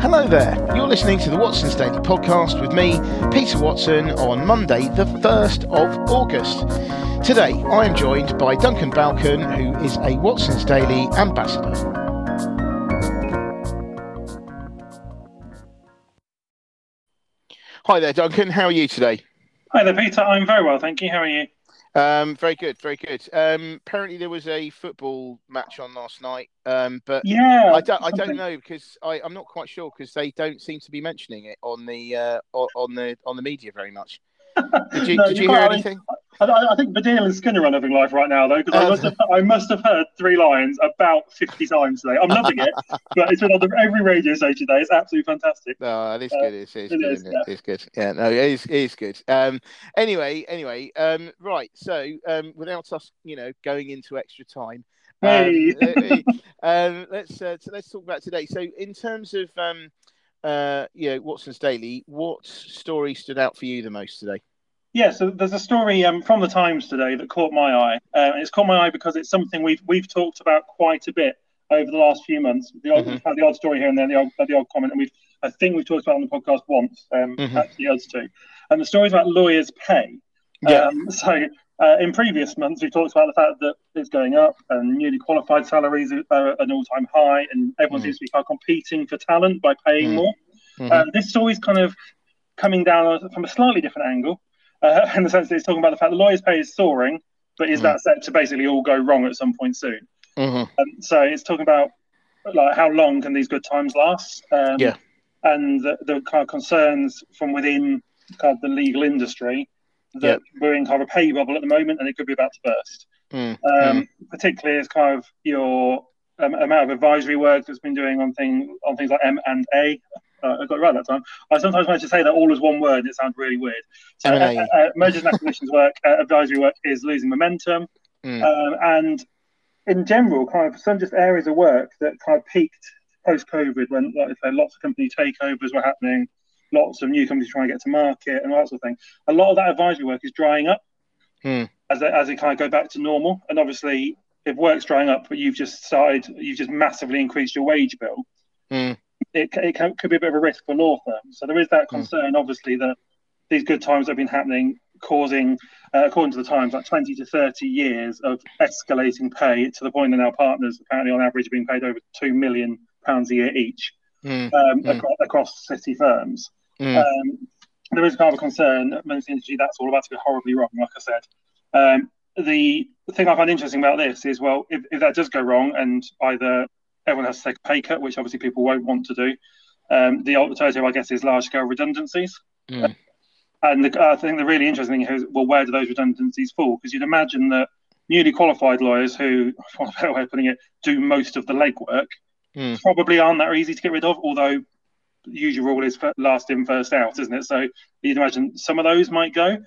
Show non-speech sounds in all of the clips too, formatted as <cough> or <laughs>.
Hello there. You're listening to the Watson's Daily podcast with me, Peter Watson, on Monday, the 1st of August. Today, I am joined by Duncan Balcon, who is a Watson's Daily ambassador. Hi there, Duncan. How are you today? Hi there, Peter. I'm very well, thank you. How are you? Um, very good, very good. Um, apparently, there was a football match on last night, um, but Yeah, I don't, I don't know because I, I'm not quite sure because they don't seem to be mentioning it on the uh, on the on the media very much. <laughs> Did you No, did you you hear anything? I, I I think Baddiel and Skinner are living life right now, though, because I, Uh, must have, I must have heard Three Lions about 50 times today. I'm loving it, <laughs> but it's been on the, every radio station today. It's absolutely fantastic. No, it is Uh, good. It's, it's it good. is, isn't? It's good. Yeah, no, it is. It is good. Um, anyway, anyway, um, right. So, um, without us, you know, going into extra time, um, Hey. <laughs> um, let's uh, so let's talk about today. So, in terms of um, uh, you know, Watson's Daily, what story stood out for you the most today? Yeah, so there's a story um, from the Times today that caught my eye. Uh, it's caught my eye because it's something we've we've talked about quite a bit over the last few months. The odd, Mhm. the odd story here and there, the odd, the odd comment, and we've I think we've talked about it on the podcast once. Um, Mhm. actually, us two. And the story is about lawyers' pay. Yeah. Um, so uh, in previous months, we've talked about the fact that it's going up and newly qualified salaries are at an all-time high, and everyone Mm. seems to be competing for talent by paying Mm. more. Mhm. Um, this story's kind of coming down from a slightly different angle, uh, <laughs> in the sense that he's talking about the fact the lawyers' pay is soaring, but is Mm. that set to basically all go wrong at some point soon? Mhm. Um, so it's talking about like how long can these good times last? Um, Yeah. And the, the kind of concerns from within kind of the legal industry that we're in kind of a pay bubble at the moment, and it could be about to burst. Mm. Um, Particularly as kind of your um, amount of advisory work that's been doing on thing on things like M and A. Uh, I got it right that time. I sometimes manage to say that all as one word. and It sounds really weird. So, uh, uh, mergers and acquisitions work, uh, advisory work is losing momentum. Mm. Um, and in general, kind of some just areas of work that kind of peaked post COVID when, like I say, lots of company takeovers were happening, lots of new companies trying to get to market and all that sort of thing. A lot of that advisory work is drying up Hmm. as they, as it kind of go back to normal. And obviously, if work's drying up, but you've just started, you've just massively increased your wage bill, Mm. It, it can, could be a bit of a risk for law firms. So there is that Hmm. concern, obviously, that these good times have been happening, causing, uh, according to the Times, like 20 to 30 years of escalating pay to the point that now partners apparently on average are being paid over two million pounds a year each Mm. um, Mm. across, across city firms. Mm. Um, there is kind of a concern that most industry that's all about to go horribly wrong, like I said. Um, the thing I find interesting about this is, well, if, if that does go wrong and either everyone has to take a pay cut, which obviously people won't want to do, um, the alternative, I guess, is large scale redundancies. Mm. And the, I think the really interesting thing is, well, where do those redundancies fall? Because you'd imagine that newly qualified lawyers who, <laughs> for a better way of putting it, do most of the legwork Mm. probably aren't that easy to get rid of, although the usual rule is last in, first out, isn't it? So you'd imagine some of those might go.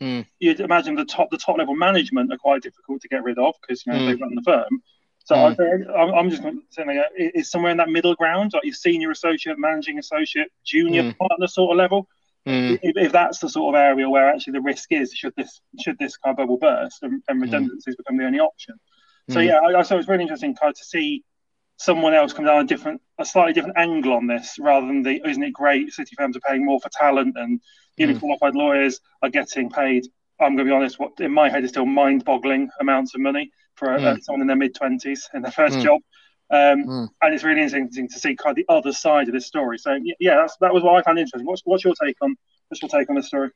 Mm. You'd imagine the top the top level management are quite difficult to get rid of because you know Mm. they run the firm. So Mm. I I'm just saying like, uh, it's somewhere in that middle ground, like your senior associate, managing associate, junior Mm. partner sort of level. Mm. If, if that's the sort of area where actually the risk is, should this should this kind of bubble burst and, and redundancies become the only option. So Mm. yeah, I, I thought it was really interesting kind of to see someone else come down a different, a slightly different angle on this, rather than the isn't it great? City firms are paying more for talent, and newly Mm. qualified lawyers are getting paid. I'm going to be honest. What in my head is still mind-boggling amounts of money for uh, Mm. someone in their mid twenties in their first Mm. job. Um, Mm. And it's really interesting to see kind of the other side of this story. So yeah, that's, that was what I found interesting. What's, what's your take on what's your take on this story?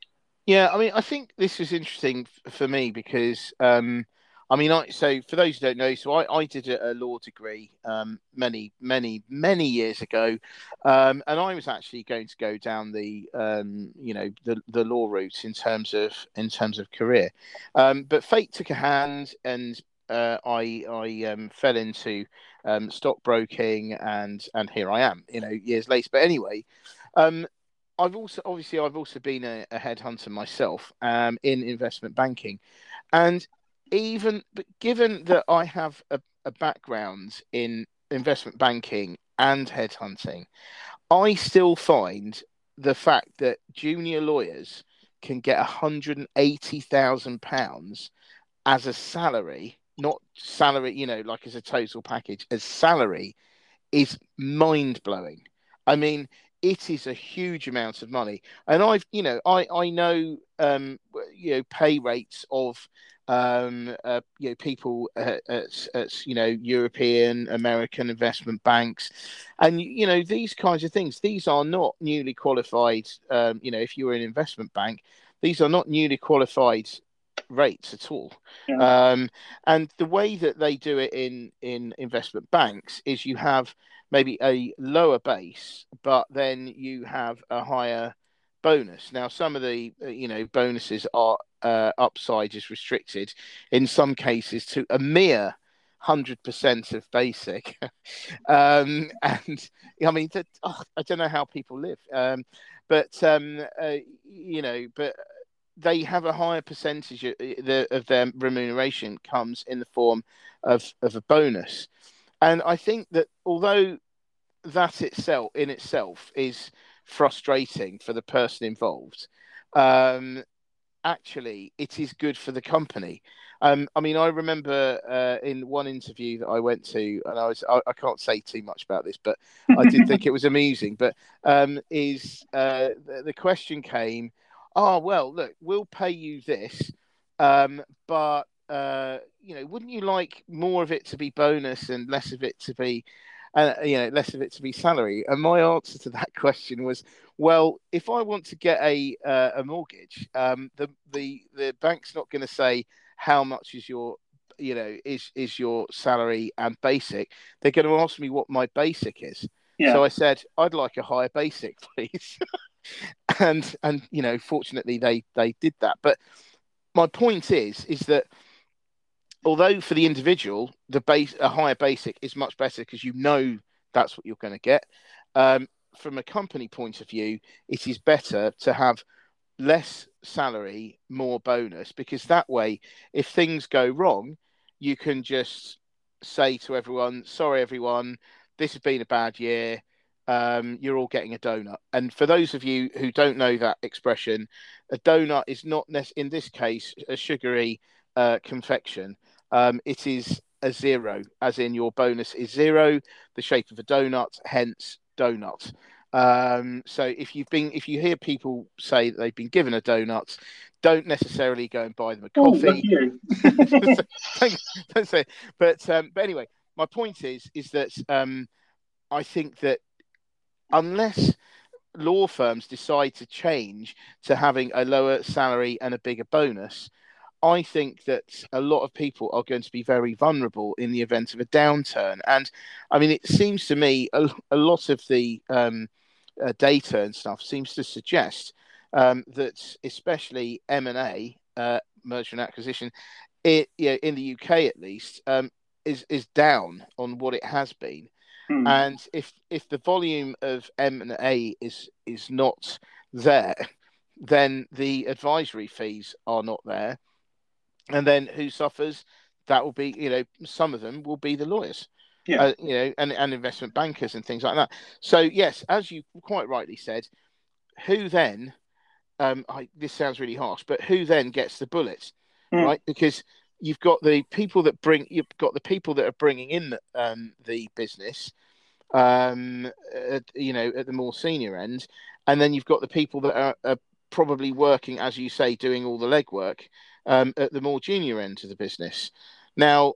Yeah, I mean, I think this was interesting f- for me because, um, I mean, I so for those who don't know, so I, I did a, a law degree um, many, many, many years ago, um, and I was actually going to go down the, um, you know, the the law route in terms of in terms of career, um, but fate took a hand, and uh, I I um, fell into um, stockbroking, and and here I am, you know, years later. But anyway. Um, I've also obviously I've also been a, a headhunter myself um, in investment banking, and even given that I have a, a background in investment banking and headhunting, I still find the fact that junior lawyers can get hundred and eighty thousand pounds as a salary not salary, you know, like as a total package, as salary is mind blowing. I mean, it is a huge amount of money, and I've, you know, I I know, um, you know, pay rates of, um, uh, you know, people at, at, at, you know European, American investment banks, and you know these kinds of things. These are not newly qualified. Um, you know, if you were an investment bank, these are not newly qualified rates at all. Yeah. Um, and the way that they do it in in investment banks is you have maybe a lower base, but then you have a higher bonus. Now, some of the uh, you know bonuses are uh, upside is restricted in some cases to a mere hundred percent of basic, <laughs> um, and I mean, oh, I don't know how people live, um, but um, uh, you know, but they have a higher percentage of, the, of their remuneration comes in the form of, of a bonus. And I think that although that itself in itself is frustrating for the person involved, um, actually it is good for the company. Um, I mean, I remember uh, in one interview that I went to, and I was I, I can't say too much about this, but I did <laughs> think it was amusing. But um, is uh, the, the question came oh well look we'll pay you this um, but uh, you know wouldn't you like more of it to be bonus and less of it to be uh, you know less of it to be salary and my answer to that <laughs> question was well if i want to get a uh, a mortgage um, the the the bank's not going to say how much is your you know is is your salary and basic they're going to ask me what my basic is yeah. so i said i'd like a higher basic <laughs> please and and you know, fortunately they they did that. But my point is is that although for the individual the base a higher basic is much better because you know that's what you're going to get. Um, from a company point of view, it is better to have less salary, more bonus, because that way, if things go wrong, you can just say to everyone, "Sorry, everyone, this has been a bad year um, you're all getting a donut. And for those of you who don't know that expression, a donut is not in this case a sugary uh, confection. Um, it is a zero, as in your bonus is zero, the shape of a donut, hence donut. Um, so if you've been, if you hear people say that they've been given a donut, don't necessarily go and buy them a coffee. <laughs> don't, don't say. But um, but anyway, my point is is that um, I think that unless law firms decide to change to having a lower salary and a bigger bonus, I think that a lot of people are going to be very vulnerable in the event of a downturn. And I mean, it seems to me a, a lot of the um, uh, data and stuff seems to suggest um, that, especially M and A, uh, merger and acquisition, it, you know, in the UK at least, um, is is down on what it has been. Hmm. And if if the volume of M and A is is not there, then the advisory fees are not there. And then who suffers? That will be, you know, some of them will be the lawyers. Yeah. Uh, you know, and, and investment bankers and things like that. So yes, as you quite rightly said, who then um, I, this sounds really harsh, but who then gets the bullets, mm. right? Because you've got the people that bring you've got the people that are bringing in the, um, the business um, at, you know at the more senior end and then you've got the people that are, are probably working as you say doing all the legwork um, at the more junior end of the business now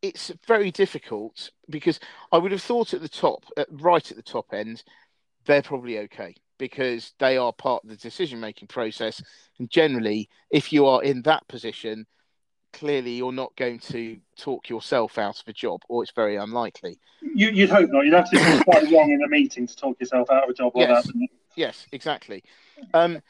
it's very difficult because i would have thought at the top at, right at the top end they're probably okay because they are part of the decision making process and generally if you are in that position clearly you're not going to talk yourself out of a job, or it's very unlikely. You, would hope not. You'd have to be quite wrong in a meeting to talk yourself out of a job yes. that. Yes, exactly. Um,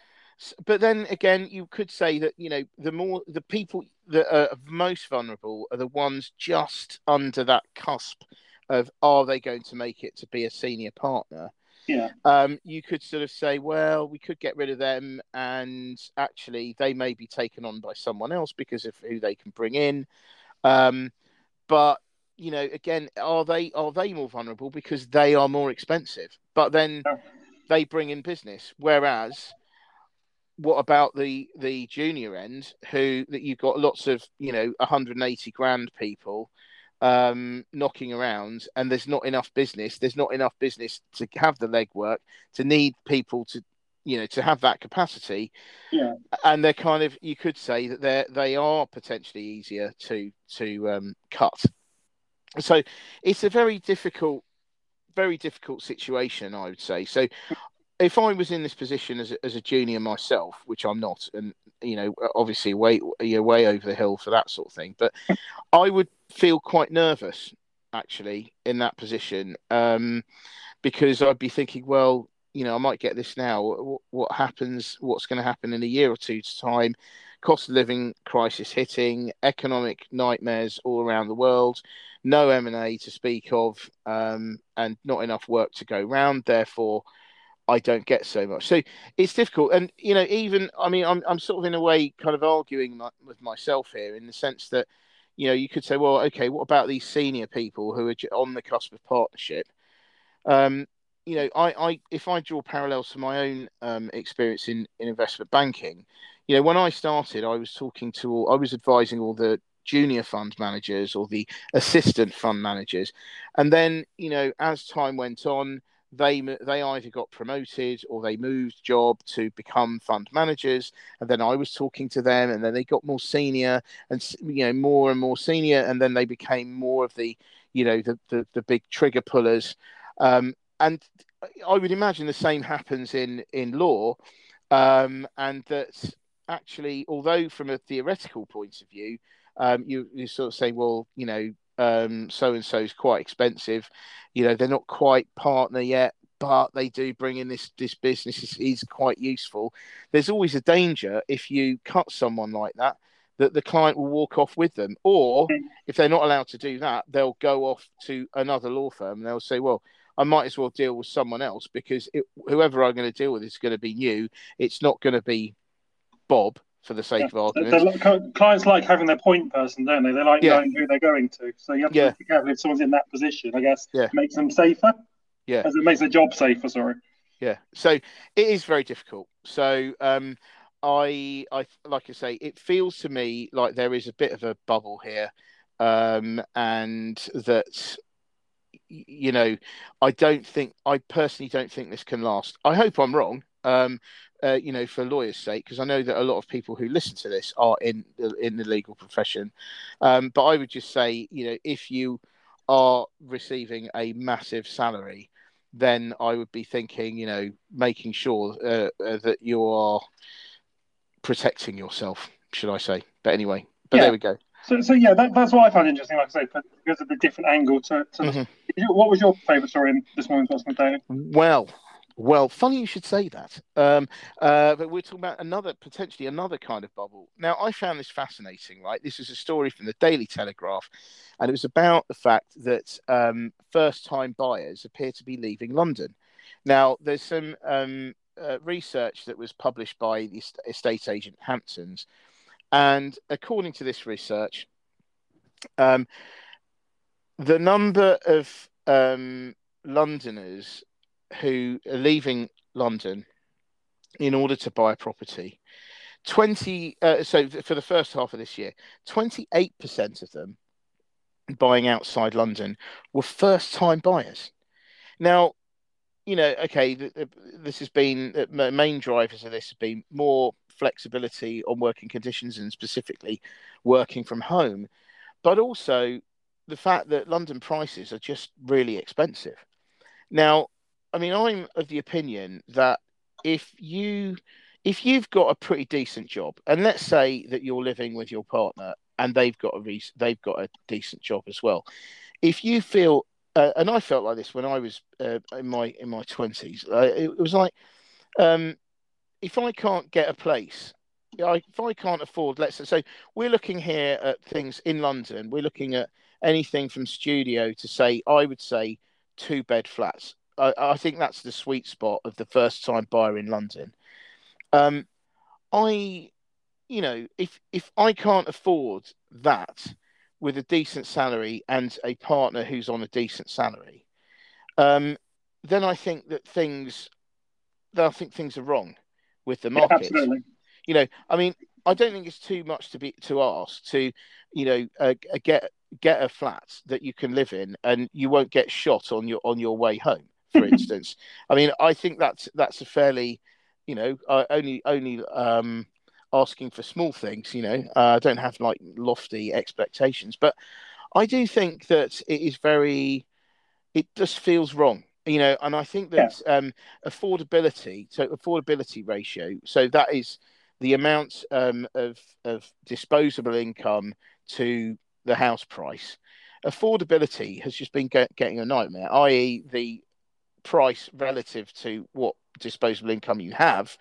but then again, you could say that you know the more the people that are most vulnerable are the ones just under that cusp of are they going to make it to be a senior partner yeah. Um, you could sort of say, well, we could get rid of them, and actually, they may be taken on by someone else because of who they can bring in. Um, but you know, again, are they are they more vulnerable because they are more expensive? But then they bring in business, whereas what about the the junior end who that you've got lots of you know 180 grand people um, knocking around and there's not enough business there's not enough business to have the legwork to need people to you know to have that capacity. Yeah. And they're kind of you could say that they're they are potentially easier to to um, cut. So it's a very difficult very difficult situation i would say. So if I was in this position as a, as a junior myself, which I'm not, and you know, obviously way you're way over the hill for that sort of thing, but <laughs> I would feel quite nervous actually in that position um, because I'd be thinking, well, you know, I might get this now. What, what happens? What's going to happen in a year or two's time? Cost of living crisis hitting, economic nightmares all around the world, no M and A to speak of, um, and not enough work to go round. Therefore, I don't get so much. So it's difficult. And, you know, even, I mean, I'm, I'm sort of in a way kind of arguing my, with myself here in the sense that, you know, you could say, well, okay, what about these senior people who are on the cusp of partnership? Um, you know, I, I, if I draw parallels to my own um, experience in, in investment banking, you know, when I started, I was talking to all, I was advising all the junior fund managers or the assistant fund managers. And then, you know, as time went on, they they either got promoted or they moved job to become fund managers and then i was talking to them and then they got more senior and you know more and more senior and then they became more of the you know the the, the big trigger pullers. Um, and i would imagine the same happens in in law um, and that actually although from a theoretical point of view um, you, you sort of say well you know um, so and so is quite expensive. You know, they're not quite partner yet, but they do bring in this this business is, is quite useful. There's always a danger if you cut someone like that that the client will walk off with them, or if they're not allowed to do that, they'll go off to another law firm and they'll say, well. I might as well deal with someone else because it, whoever I'm going to deal with is going to be new. It's not going to be Bob for the sake yeah. of argument. clients like having their point person, don't they? They like yeah. knowing who they're going to. So you have to yeah. be careful if someone's in that position. I guess yeah. makes them safer. Yeah, as it makes their job safer. Sorry. Yeah. So it is very difficult. So um, I, I like I say, it feels to me like there is a bit of a bubble here, um, and that you know, I don't think I personally don't think this can last. I hope I'm wrong. Um, uh, you know, for lawyers' sake, because I know that a lot of people who listen to this are in in the legal profession. Um, but I would just say, you know, if you are receiving a massive salary, then I would be thinking, you know, making sure uh, uh, that you are protecting yourself, should I say? But anyway, but yeah. there we go. So, so yeah, that, that's what I found interesting. Like I say, because of the different angle to. to mm-hmm. What was your favourite story in this morning's What's Daily? Well, well, funny you should say that. Um, uh, but we're talking about another, potentially another kind of bubble. Now, I found this fascinating, right? This is a story from the Daily Telegraph, and it was about the fact that um, first time buyers appear to be leaving London. Now, there's some um, uh, research that was published by the estate agent Hamptons, and according to this research, um, the number of um, Londoners who are leaving London in order to buy a property. 20 uh, so for the first half of this year 28% of them buying outside london were first time buyers now you know okay this has been the main drivers of this have been more flexibility on working conditions and specifically working from home but also the fact that london prices are just really expensive now I mean, I'm of the opinion that if you if you've got a pretty decent job, and let's say that you're living with your partner and they've got a re- they've got a decent job as well, if you feel uh, and I felt like this when I was uh, in my in my twenties, uh, it, it, was like um, if I can't get a place. if I can't afford, let's say, so we're looking here at things in London. We're looking at anything from studio to say, I would say, two bed flats I, I think that's the sweet spot of the first time buyer in London. Um, I, you know, if if I can't afford that with a decent salary and a partner who's on a decent salary, um, then I think that things, then I think things are wrong. with the market. Yeah. You know, I mean, I don't think it's too much to be to ask to, you know, uh, get get a flat that you can live in and you won't get shot on your on your way home for instance <laughs> i mean i think that's that's a fairly you know uh, only only um asking for small things you know uh, i don't have like lofty expectations but i do think that it is very it just feels wrong you know and i think that yeah. um affordability so affordability ratio so that is the amount um, of of disposable income to the house price. Affordability has just been get, getting a nightmare, i.e., the price relative to what disposable income you have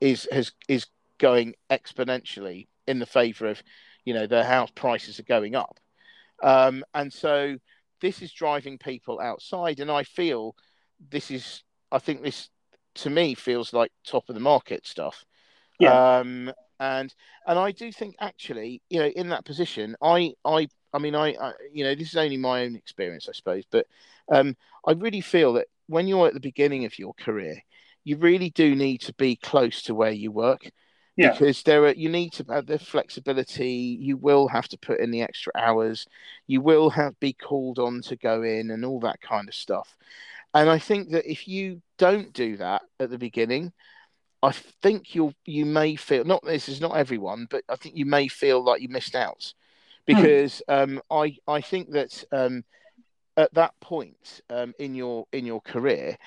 is has is going exponentially in the favour of, you know, the house prices are going up, um, and so this is driving people outside, and I feel this is, I think this to me feels like top of the market stuff. Yeah. Um, and and I do think actually, you know, in that position, I I I mean, I, I you know, this is only my own experience, I suppose, but um, I really feel that when you're at the beginning of your career, you really do need to be close to where you work. Yeah. Because there are, you need to have the flexibility. You will have to put in the extra hours. You will have be called on to go in and all that kind of stuff. And I think that if you don't do that at the beginning, I think you'll you may feel not this is not everyone, but I think you may feel like you missed out hmm. because hmm. um, I I think that um, at that point um, in your in your career,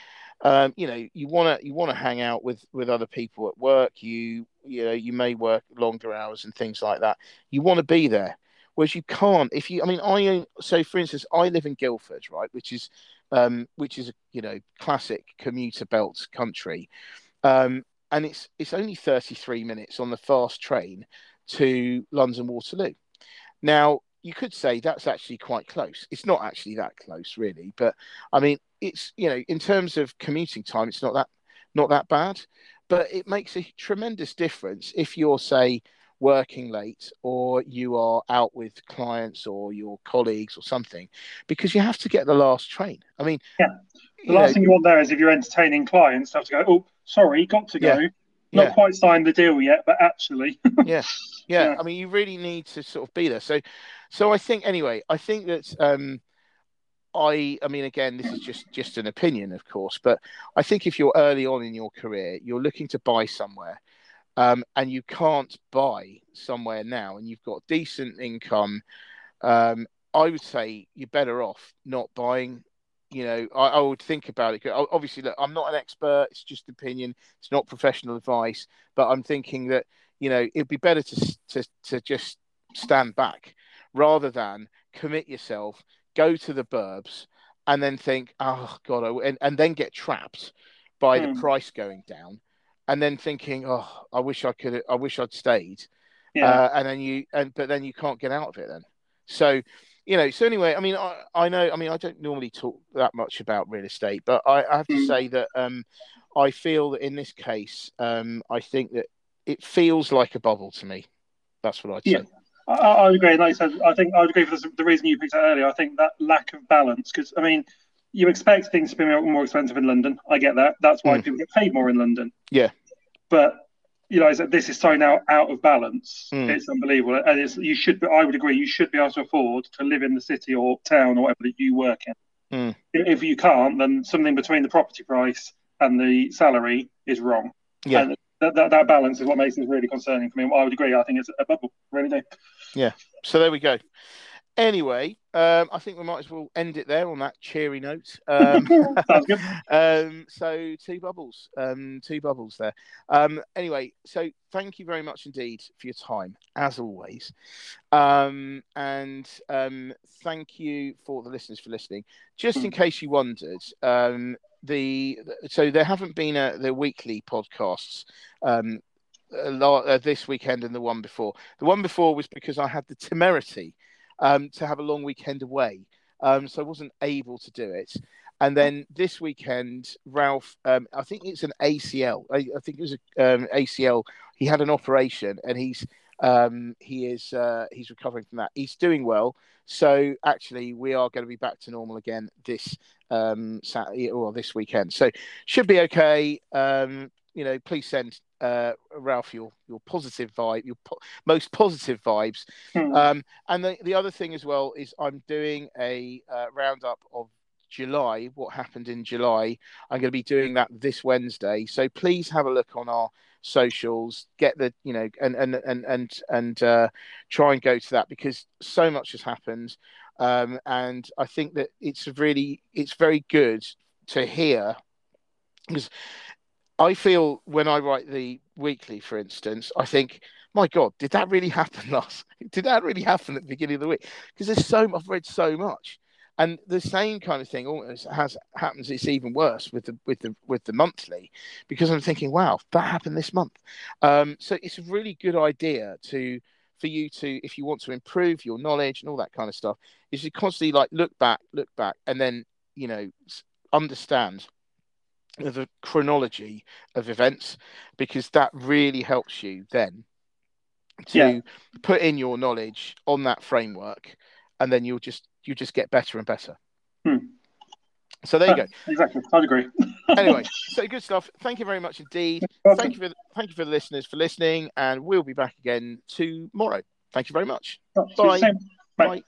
um, you know you want to you want to hang out with with other people at work. You you know you may work longer hours and things like that. You want to be there, whereas you can't if you. I mean, I so for instance, I live in Guildford, right, which is um, which is you know classic commuter belt country. Um, and it's it's only 33 minutes on the fast train to London Waterloo. Now, you could say that's actually quite close. It's not actually that close, really, but I mean, it's you know, in terms of commuting time, it's not that not that bad, but it makes a tremendous difference if you're say working late or you are out with clients or your colleagues or something because you have to get the last train. I mean, yeah. The last know, thing you want there is if you're entertaining clients, have to go, oh, sorry, got to go. Yeah. Not yeah. quite signed the deal yet, but actually. <laughs> yeah. yeah. yeah. I mean, you really need to sort of be there. So, so I think anyway, I think that um, I, I mean, again, this is just just an opinion, of course, but I think if you're early on in your career, you're looking to buy somewhere, um, and you can't buy somewhere now, and you've got decent income, um, I would say you're better off not buying you know, I, I, would think about it. Obviously, look, I'm not an expert. It's just opinion. It's not professional advice. But I'm thinking that you know it'd be better to to to just stand back rather than commit yourself, go to the burbs, and then think, oh god, I, and and then get trapped by the hmm. price going down, and then thinking, oh, I wish I could, I wish I'd stayed. Yeah. Uh, and then you and but then you can't get out of it then. So you know, so anyway, I mean, I, I know, I mean, I don't normally talk that much about real estate, but I, I have to mm. say that um, I feel that in this case, um, I think that it feels like a bubble to me. That's what I'd yeah. say. I, I would agree. Like I said, I think I would agree for the reason you picked out earlier. I think that lack of balance, because I mean, you expect things to be more expensive in London. I get that. That's why mm. people get paid more in London. Yeah. But you know, this is so now out of balance. Mm. It's unbelievable, and it's, you should. Be, I would agree. You should be able to afford to live in the city or town or whatever that you work in. Mm. If you can't, then something between the property price and the salary is wrong. Yeah. And that, that, that balance is what makes it really concerning for me. I would agree. I think it's a bubble, really do. Yeah. So there we go. Anyway, um, I think we might as well end it there on that cheery note. Um, <laughs> Um, so two bubbles, um, two bubbles there. Um, anyway, so thank you very much indeed for your time, as always, um, and thank you for the listeners for listening. Just in hmm. case you wondered, the so there haven't been a, the weekly podcasts. Um, lot, uh, this weekend and the one before. The one before was because I had the temerity um, to have a long weekend away. Um, so I wasn't able to do it. And then this weekend, Ralph, um, I think it's an ACL. I, I think it was an um, ACL. He had an operation, and he's um, he is uh, he's recovering from that. He's doing well. So actually, we are going to be back to normal again this um, Saturday or this weekend. So should be okay. Um, you know, please send uh, Ralph, your your positive vibe, your po- most positive vibes. Hmm. Um, and the, the other thing as well is I'm doing a uh, roundup of July, what happened in July. I'm going to be doing that this Wednesday. So please have a look on our socials, get the, you know, and, and, and, and, and uh, try and go to that because so much has happened. Um, and I think that it's really, it's very good to hear because I feel when I write the weekly, for instance, I think, my God, did that really <laughs> happen last? Did that really happen at the beginning of the week? Because there's so I've read so much, and the same kind of thing almost has happens. It's even worse with the with the with the monthly, because I'm thinking, wow, that happened this month. Um, so it's a really good idea to for you to, if you want to improve your knowledge and all that kind of stuff, is to constantly like look back, look back, and then you know understand the chronology of events because that really helps you then to Yeah. put in your knowledge on that framework and then you'll just you just get better and better Hmm. so there you go Exactly. I'd agree. <laughs> anyway so good stuff thank you very much indeed thank you for thank you for the listeners for listening and we'll be back again tomorrow thank you very much See you Bye. soon. Bye. bye